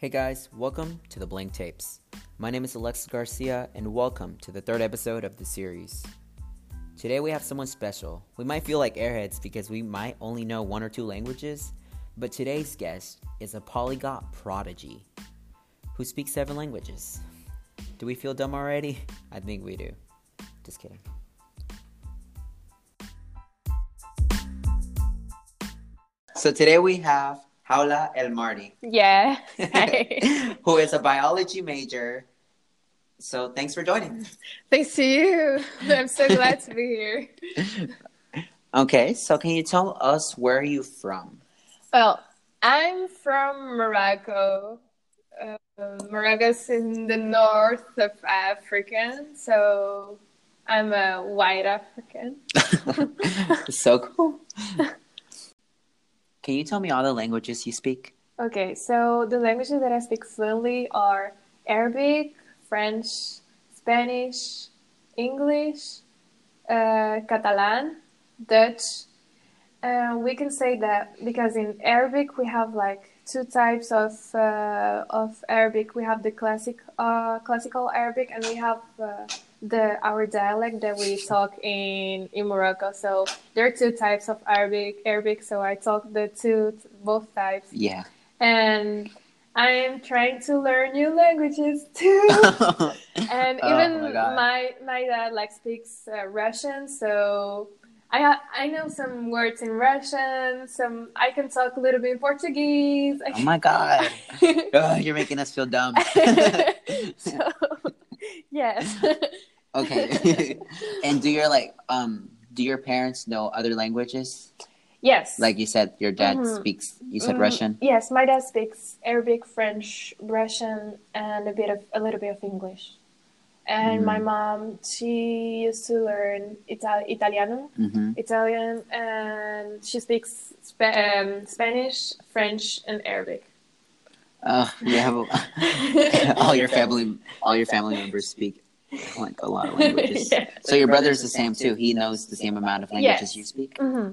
Hey guys, welcome to the Blank Tapes. My name is Alexis Garcia, and welcome to the third episode of the series. Today we have someone special. We might feel like airheads because we might only know one or two languages, but today's guest is a polyglot prodigy who speaks seven languages. Do we feel dumb already? I think we do. Just kidding. So today we have Khaoula El Mardi. Yeah. who is a biology major. So thanks for joining. Thanks to you. I'm so glad to be here. Okay, so can you tell us where are you from? Well, I'm from Morocco. Uh, Morocco's in the north of Africa, so I'm a white African. so cool. Can you tell me all the languages you speak? Okay, so the languages that I speak fluently are Arabic, French, Spanish, English, uh, Catalan, Dutch. Uh, we can say that because in Arabic we have like two types of uh, of Arabic. We have the classic uh, classical Arabic, and we have uh, the our dialect that we talk in in Morocco. So there are two types of Arabic. Arabic. So I talk the two both types. Yeah. And I am trying to learn new languages too. and Oh even my God. my my dad like speaks uh, Russian, so. I ha- I know some words in Russian. Some I can talk a little bit in Portuguese. oh my god. You're making us feel dumb. so, yes. Okay. and do your like um do your parents know other languages? yes. Like you said your dad Mhm. speaks you said Mm, Russian? Yes, my dad speaks Arabic, French, Russian, and a bit of a little bit of English. And Mm. my mom, she used to learn Ital- Italiano, Mhm. Italian, and she speaks Spa- um, Spanish, French, and Arabic. Uh, you have a, all your family all your family members speak like a lot of languages. Yeah. So your brother's the same too. He knows the same amount of languages Yes. you speak. hmm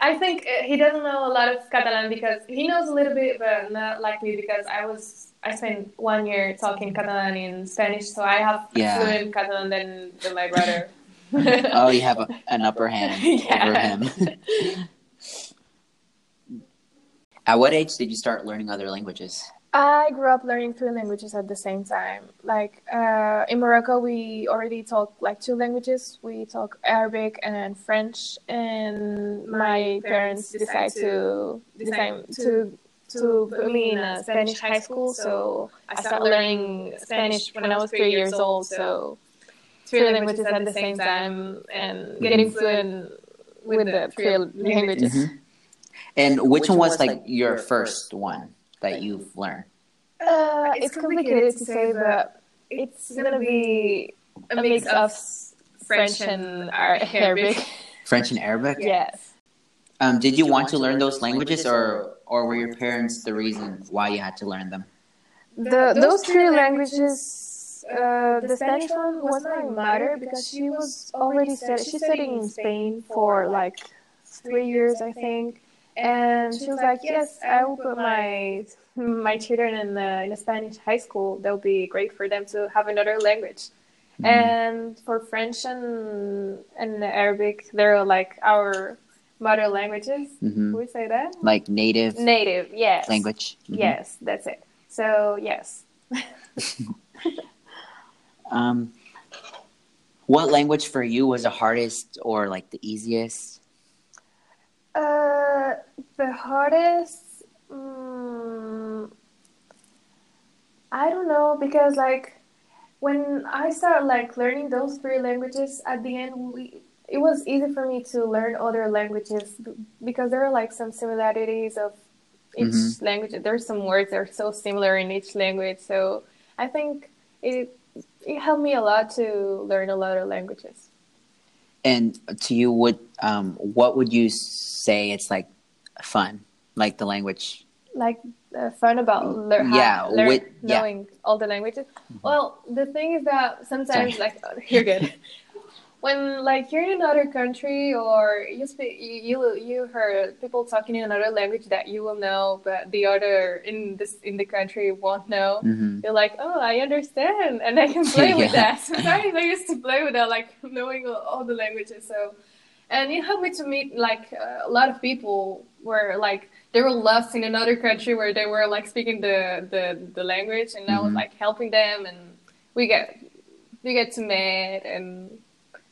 I think uh, he doesn't know a lot of Catalan because he knows a little bit, but not like me because I was I spent one year talking Catalan in Spanish, so I have Yeah. fluent Catalan than, than my brother. Oh, you have a, an upper hand Yeah. over him. At what age did you start learning other languages? I grew up learning three languages at the same time. Like uh, in Morocco, we already talk like two languages. We talk Arabic and French, and my parents decided to decide to to put me in a Spanish high school. So I started learning Spanish when I was three years old. So three languages at the same time and getting fluent with the three languages. Mhm. And which one was like your first one that you've learned? Uh, it's complicated to say, but it's gonna be a mix of French and Ar- Arabic. French and Arabic? Yes. Um, did you want to learn those languages or or were your parents the reason why you had to learn them? The those three languages. Uh, the Spanish one was my mother because she was already stud- she's studying in Spain for like three years, I think. And she was like, "Yes, I will put my my children in the in a Spanish high school. That would be great for them to have another language." Mm-hmm. And for French and and Arabic, they're like our mother languages. Mhm. Would we say that? Like native Native, yes. language? Mhm. Yes, that's it. So yes. Um, what language for you was the hardest or like the easiest? Hardest. Mm, I don't know because like when I started like learning those three languages at the end, we it was easy for me to learn other languages because there are like some similarities of each Mhm. language. There's some words that are so similar in each language, so I think it it helped me a lot to learn a lot of languages. And to you, what um, what would you say it's like fun, like the language? like uh, fun about lear- Mm, Yeah, learn- with- yeah. Mm-hmm. knowing all the languages. Well, the thing is that sometimes, Sorry. like, you're good. when like you're in another country or you speak you you, you heard people talking in another language that you will know but the other in this in the country won't know hmm you're like oh i understand and i can play with that sometimes i used to play with that like knowing all, all the languages so and it helped me to meet like uh, a lot of people where like they were lost in another country where they were like speaking the the, the language and i was Mhm. like helping them and we get we get to meet and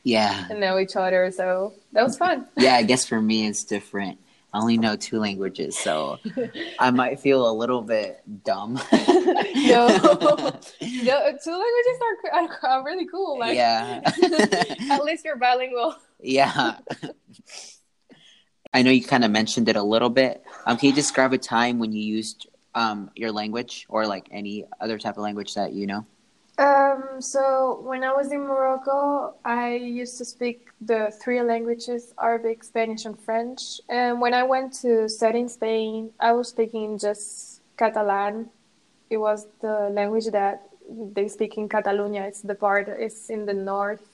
Yeah. and know each other. So that was fun. Yeah, I guess for me it's different. I only know two languages, so I might feel a little bit dumb. no, no, two languages are, are, are really cool. Like, yeah. at least you're bilingual. yeah. I know you kind of mentioned it a little bit. Um, can you describe a time when you used um, your language or like any other type of language that you know? Um, so when I was in Morocco, I used to speak the three languages: Arabic, Spanish, and French. And when I went to study in Spain, I was speaking just Catalan. It was the language that they speak in Catalonia. It's the part. It's in the north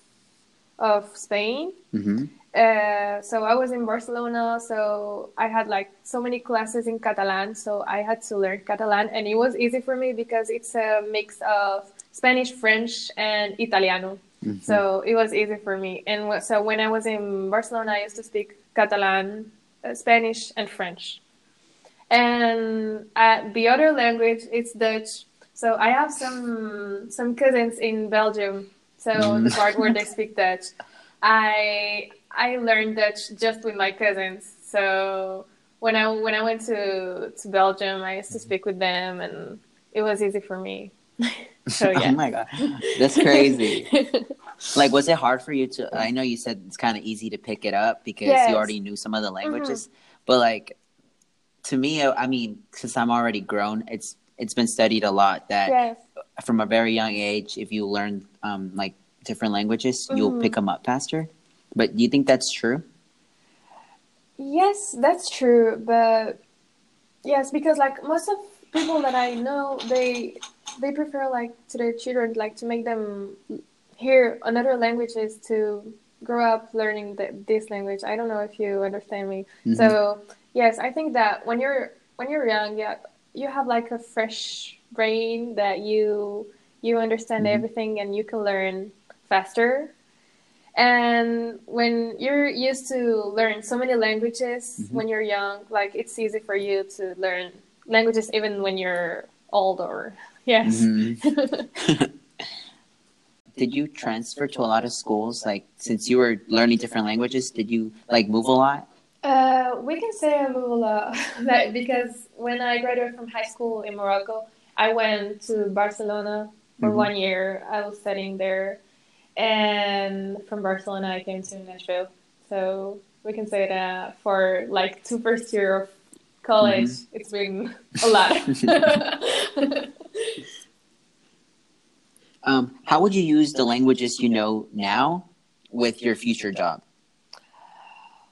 of Spain. Mm-hmm. Uh, so I was in Barcelona, so I had like so many classes in Catalan, so I had to learn Catalan, and it was easy for me because it's a mix of Spanish, French, and Italiano. Mhm. So it was easy for me. And so when I was in Barcelona, I used to speak Catalan, uh, Spanish, and French. And uh, the other language is Dutch. So I have some some cousins in Belgium. So Mm. the part where they speak Dutch, I I learned Dutch just with my cousins. So when I when I went to to Belgium, I used to speak with them, and it was easy for me. so yeah. oh my god, that's crazy. like, was it hard for you to? I know you said it's kind of easy to pick it up because Yes. you already knew some of the languages, but like, to me, I I mean, since I'm already grown, it's it's been studied a lot that yes. from a very young age, if you learn um, like different languages, you'll Mhm. pick them up faster. But do you think that's true? Yes, that's true, but yes, because like most of people that I know, they they prefer like to their children like to make them hear another languages to grow up learning the, this language. I don't know if you understand me. Mhm. So yes, I think that when you're when you're young, yeah, you have like a fresh brain that you you understand Mhm. everything and you can learn faster. And when you're used to learn so many languages Mhm. when you're young, like it's easy for you to learn languages even when you're older. Yes. Mhm. did you transfer to a lot of schools? Like, since you were learning different languages, did you like move a lot? Uh, we can say I move a lot like, because when I graduated from high school in Morocco, I went to Barcelona for Mhm. one year. I was studying there, and from Barcelona I came to Nashville. So we can say that for like two first year of college, it's been a lot. Um, how would you use the languages you know now with your future job?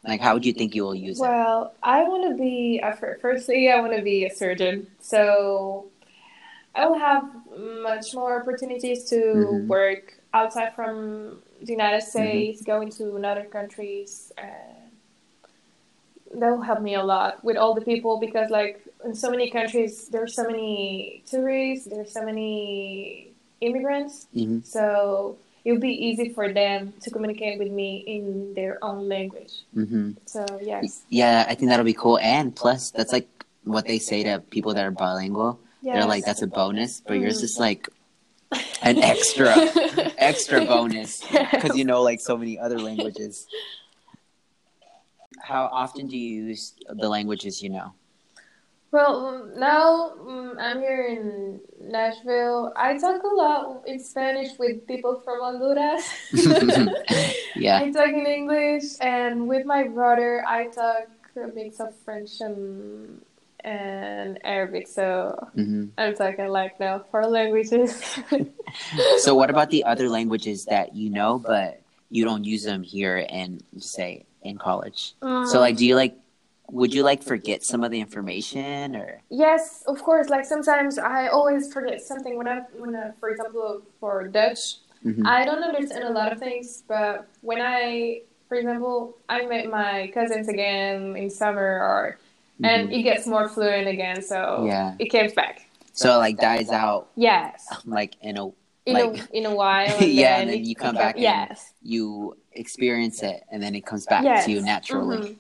Like, how would you think you will use it? Well, I want to be, fir- firstly, I want to be a surgeon. So I will have much more opportunities to Mhm. work outside from the United States, going to other countries. And that will help me a lot with all the people because, like, in so many countries, there's so many tourists, there's so many immigrants. Mhm. So it would be easy for them to communicate with me in their own language. hmm So, yes. Yeah, I think that'll be cool. And plus, that's like what they say to people that are bilingual. They're like, that's a bonus, but yours Mhm. is like an extra, extra bonus because you know like so many other languages. How often do you use the languages you know? Well, now mm, I'm here in Nashville. I talk a lot in Spanish with people from Honduras. Yeah. I talk in English, and with my brother, I talk a mix of French and and Arabic. So hmm I'm talking like now four languages. So, what about the other languages that you know but you don't use them here in say in college? So, like, do you like? Would you like forget some of the information or? Yes, of course. Like sometimes I always forget something when I when I, for example for Dutch, Mhm. I don't understand a lot of things, but when I, for example, I met my cousins again in summer, or and Mhm. it gets more fluent again, so Yeah. it comes back. So it, like dies out Yes, like in a in Like- a in a while. And Yeah, then and then you come back and- Yes. you experience it and then it comes back yes. to you naturally. Mhm.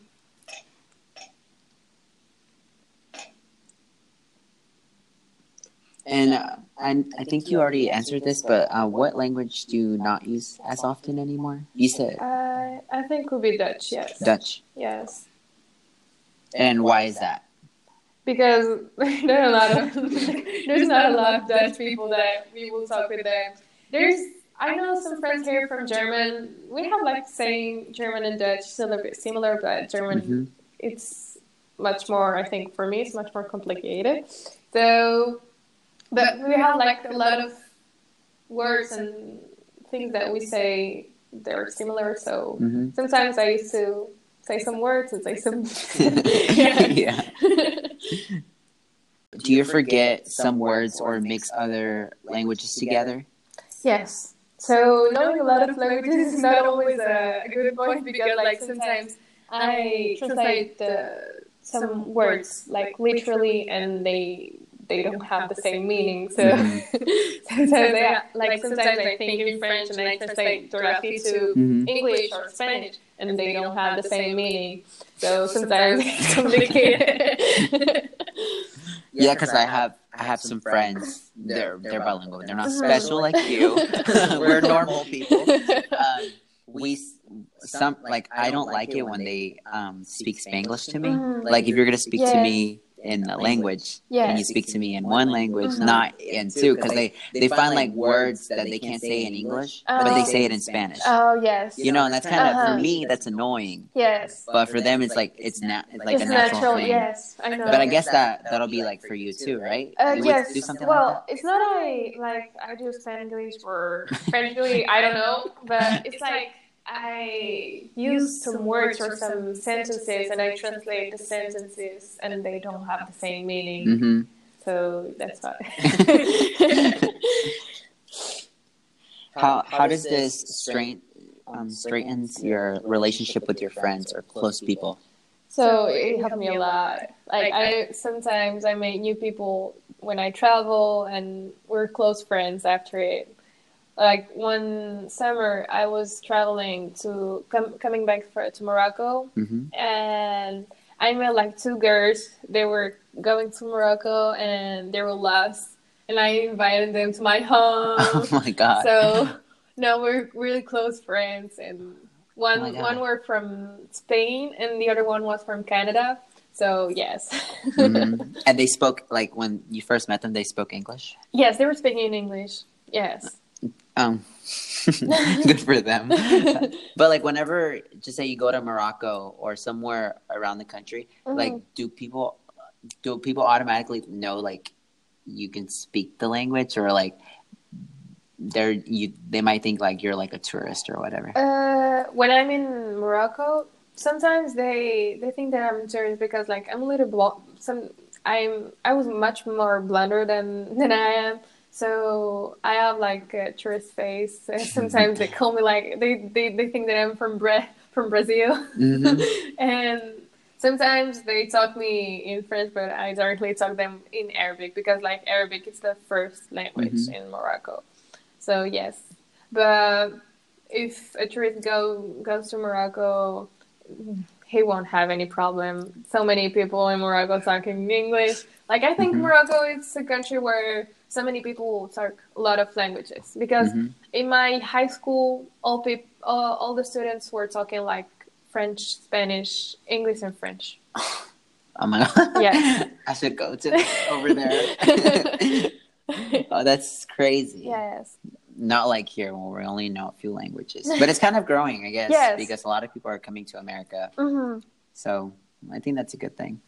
And uh, I, I think you already answered this, but uh, what language do you not use as often anymore? You said Uh, I think would be Dutch. Yes. Dutch. Yes. And why is that? because there are a lot of there's not a lot of Dutch people that we will talk with them. There's I know some friends here from German. We have like saying German and Dutch still a bit similar, but German Mhm. it's much more. I think for me it's much more complicated. So, but we have like a lot of words and things that we say they're similar. So Mhm. sometimes I used to say some words and say some. yeah. Do you forget some words or mix other languages together? Yes. So knowing a lot of languages is not always a, a good point because, like, sometimes I translate uh, some words like literally, and they they don't have the same meaning. So sometimes I like sometimes I think in French and I translate directly to Mhm. English or Spanish, and they don't have the same meaning. So sometimes it's complicated. Yeah, because I have I have some friends. They're they're bilingual. They're not special like you. We're normal people. Um, we some like I don't like it when they um, speak Spanglish to me. Like if you're gonna speak to me in a language Yes. and you speak to me in one language, Mhm. not in two, because they they find like words that they can't say in English, but they say it in Spanish. Oh yes. You know, and that's kind of Uh-huh. for me that's annoying. Yes. But for them, it's like it's not it's like it's a natural, thing. Yes, I know. But I guess that that'll be like for you too, right? Uh, yes. do something well, like it's not I like I do Spanglish or Frenchly. I don't know, but it's like I use some words or some sentences, and I translate the sentences, and they don't have the same meaning. that. hmm So that's why. How how does this straighten um, straightens your relationship with your friends or close people? So it helped me a lot. Like I sometimes I meet new people when I travel, and we're close friends after it. Like one summer, I was traveling to com- coming back for, to Morocco, hmm and I met like two girls. They were going to Morocco, and they were lost, and I invited them to my home. Oh my god! So now we're really close friends, and one Oh one were from Spain, and the other one was from Canada. So yes, Mhm. And they spoke like when you first met them, they spoke English. yes, they were speaking in English. Yes, Um, good for them. but like whenever, just say you go to Morocco or somewhere around the country, like Mhm. do people do people automatically know like you can speak the language or like they're you they might think like you're like a tourist or whatever. uh, when I'm in Morocco, sometimes they they think that I'm tourist because like I'm a little blo- some I'm I was much more blonder than than I am. So I have like a tourist face. Sometimes they call me like they, they, they think that I'm from Bra- from Brazil. Mhm. and sometimes they talk me in French, but I directly talk them in Arabic because like Arabic is the first language Mhm. in Morocco. So yes, but if a tourist go goes to Morocco, he won't have any problem. So many people in Morocco talking English. Like I think Mhm. Morocco is a country where so many people talk a lot of languages because Mhm. in my high school, all people, all, all the students were talking like French, Spanish, English, and French. Oh my god! Yeah. I should go to over there. oh, that's crazy. yes. Not like here where we only know a few languages, but it's kind of growing, I guess, Yes. because a lot of people are coming to America. hmm So I think that's a good thing.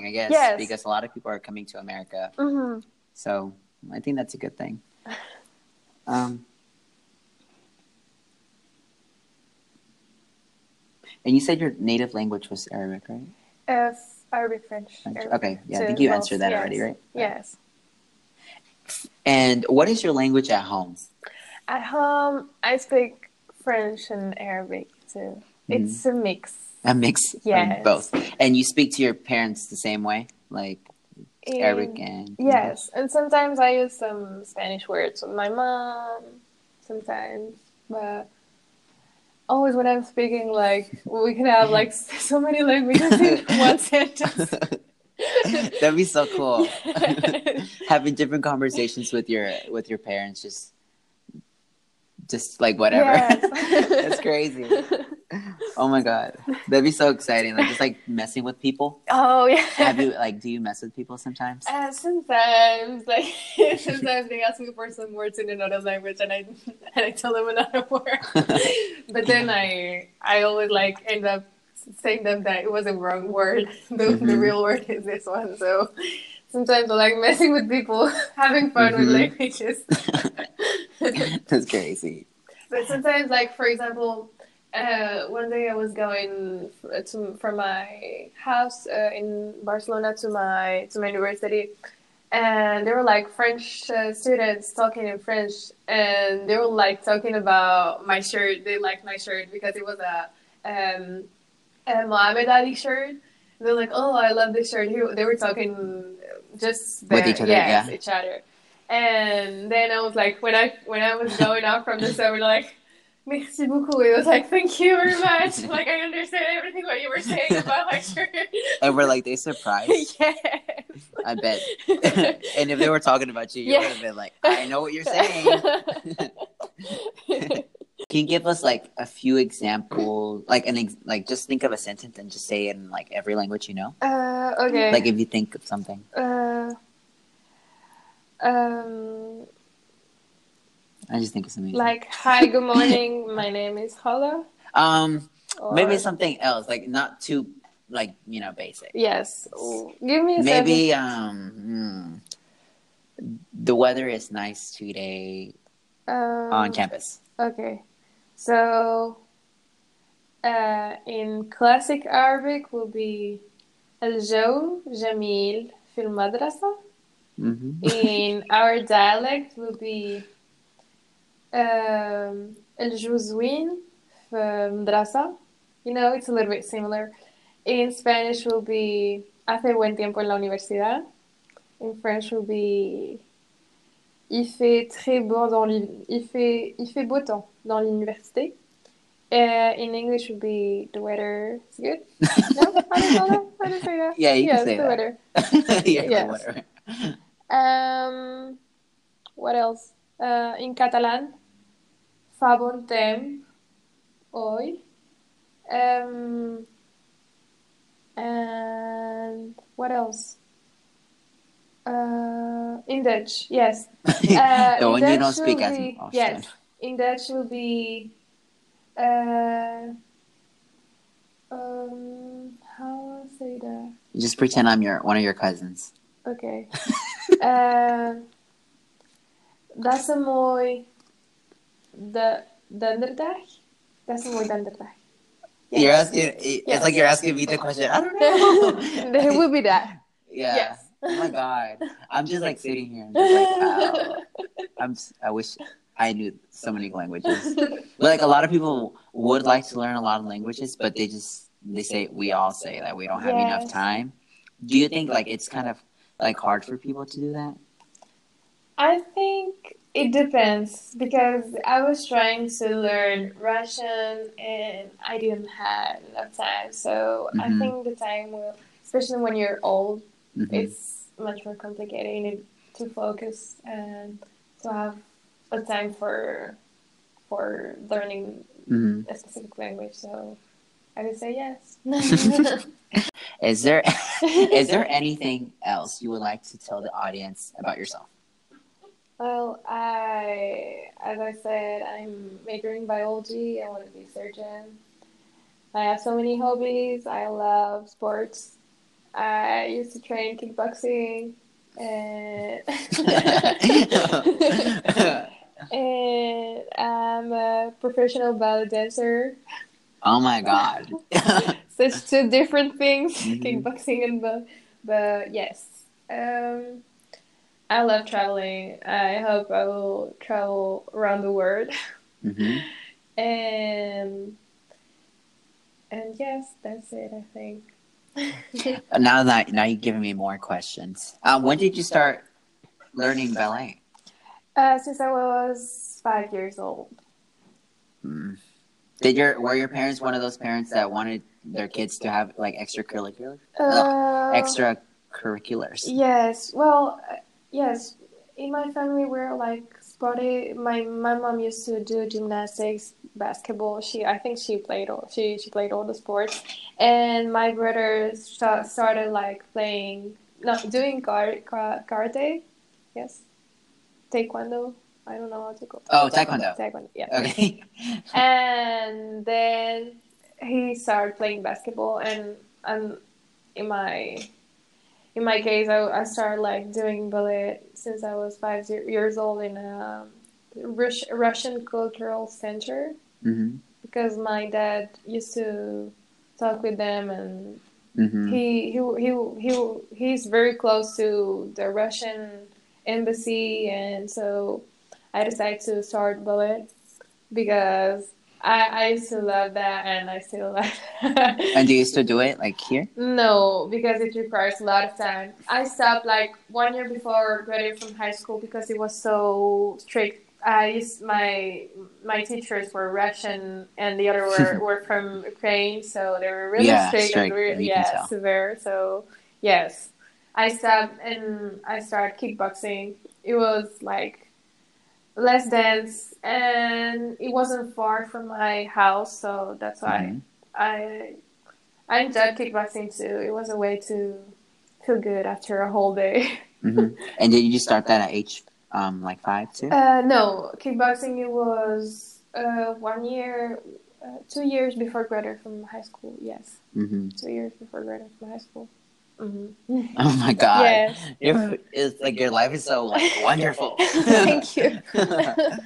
I guess Yes. because a lot of people are coming to America. hmm So I think that's a good thing. Um, and you said your native language was Arabic, right? Uh, Arabic, French. French. Arabic. Okay, yeah, I think you answered that yes. already, right? Yes. And what is your language at home? At home, I speak French and Arabic too. It's a mix. A mix Yes. of both. And you speak to your parents the same way, like And- and Yes, and sometimes I use some Spanish words with my mom. Sometimes, but always when I'm speaking, like we can have like so many languages in one sentence. That'd be so cool. Having different conversations with your with your parents, just just like whatever. Yes. That's crazy. Oh my god, that'd be so exciting! Like just like messing with people. oh yeah. Have you like? Do you mess with people sometimes? Uh, sometimes, like sometimes they ask me for some words in another language, and I and I tell them another word. but then I I always like end up saying them that it was a wrong word. The, the Mhm. real word is this one. So sometimes I like messing with people, having fun with Mhm. languages. That's crazy. But sometimes, like for example, uh, one day I was going to from my house uh, in Barcelona to my to my university, and there were like French uh, students talking in French, and they were like talking about my shirt. They liked my shirt because it was a um, a Muhammad Ali shirt. They're like, "Oh, I love this shirt." He, they were talking just With each other, yes, yeah. each other. And then I was like, when I when I was going out from the store, like, merci beaucoup. It was like, thank you very much. like I understand everything what you were saying about my shirt. And we're like they surprised. yes. I bet. and if they were talking about you, you Yeah. would have been like, I know what you're saying. Can you give us like a few examples, like an ex- like just think of a sentence and just say it in like every language you know? uh, okay. Like if you think of something, uh, um, I just think of something. like, hi, good morning. My name is Hala. um, Or, maybe something else, like not too like you know basic. Yes. Give me a Maybe um, hmm, the weather is nice today second. Um, on campus. Okay. So, uh, in classic Arabic will be الجو جميل في المدرسة. hmm In our dialect will be um, الجو زوين في المدرسة. You know, it's a little bit similar. In Spanish will be hace buen tiempo en la universidad. In French will be il fait très beau dans l'uni- il fait il fait beau temps dans l'université. Uh, in English would be the weather is good. No, how do you call that? How do you say that? Yeah, you can yes, say the that. weather. yeah, Yes. whatever. Um, what else? Uh, in Catalan, fa bon temps hoy. Um, and what else? Uh, in Dutch, yes. Uh, the one you Dutch don't speak as be- often. Yes, in Dutch will be. Uh, um, how I say that? You just pretend I'm your one of your cousins. Oké. Eh, dat is een mooi. De donderdag. Dat is een mooi donderdag. Yes. You're asking. It's Yes. like you're asking me the question. I don't know. There will be that. yeah. Yes. Oh my god. I'm just like sitting here. And just like, wow. I'm. I wish I knew so many languages. Like a lot of people would like to learn a lot of languages, but they just they say we all say that we don't have enough time. Do you think like it's kind of like hard for people to do that? I think it depends because I was trying to learn Russian and I didn't have enough time. So I Mhm. think the time will, especially when you're old, Mhm. it's much more complicated. You need to focus and to have a time for for learning Mhm. a specific language. So I would say yes. Is there is there anything else you would like to tell the audience about yourself? well, I as I said, I'm majoring in biology. I want to be a surgeon. I have so many hobbies. I love sports. I used to train kickboxing and and I'm a professional ballet dancer. oh my god. Such two different things, Mhm. kickboxing and ballet. But yes, um, I love traveling. I hope I will travel around the world. hmm And and yes, that's it. I think. Now that now you're giving me more questions. Um, when did you start learning ballet? uh, since I was five years old. Mm. Did your were your parents one of those parents that wanted their kids to have like extracurricular Uh, extracurriculars? Yes. Well, uh, yes. In my family, we're like sporty. My my mom used to do gymnastics, basketball. She I think she played all she she played all the sports, and my brother sta- started like playing not doing kar- ka- karate. Yes. Taekwondo. I don't know how to call. Oh, taekwondo. Taekwondo. Yeah. Okay. and then he started playing basketball and and in my in my case I, I started like doing ballet since I was five years old in a Rus- Russian cultural center. Hmm because my dad used to talk with them and hmm he he he he he's very close to the Russian embassy, and so I decided to start ballet because I I used to love that, and I still love. And do you still do it like here? no, because it requires a lot of time. I stopped like one year before graduating from high school because it was so strict. I used my my teachers were Russian and the other were, were from Ukraine, so they were really Yeah, strict, strict, and really, yeah, severe. So yes, I stopped and I started kickboxing. It was like less dance, and it wasn't far from my house, so that's why Mhm. I I enjoyed kickboxing too. It was a way to feel good after a whole day. hmm And did you start that at age um like five too? Uh, no, kickboxing it was uh, one year, uh, two years before graduating from high school. Yes, mm-hmm. two years before graduating from high school. Hmm Oh my god. Yes. Your- it's like your life is so like wonderful. Thank you.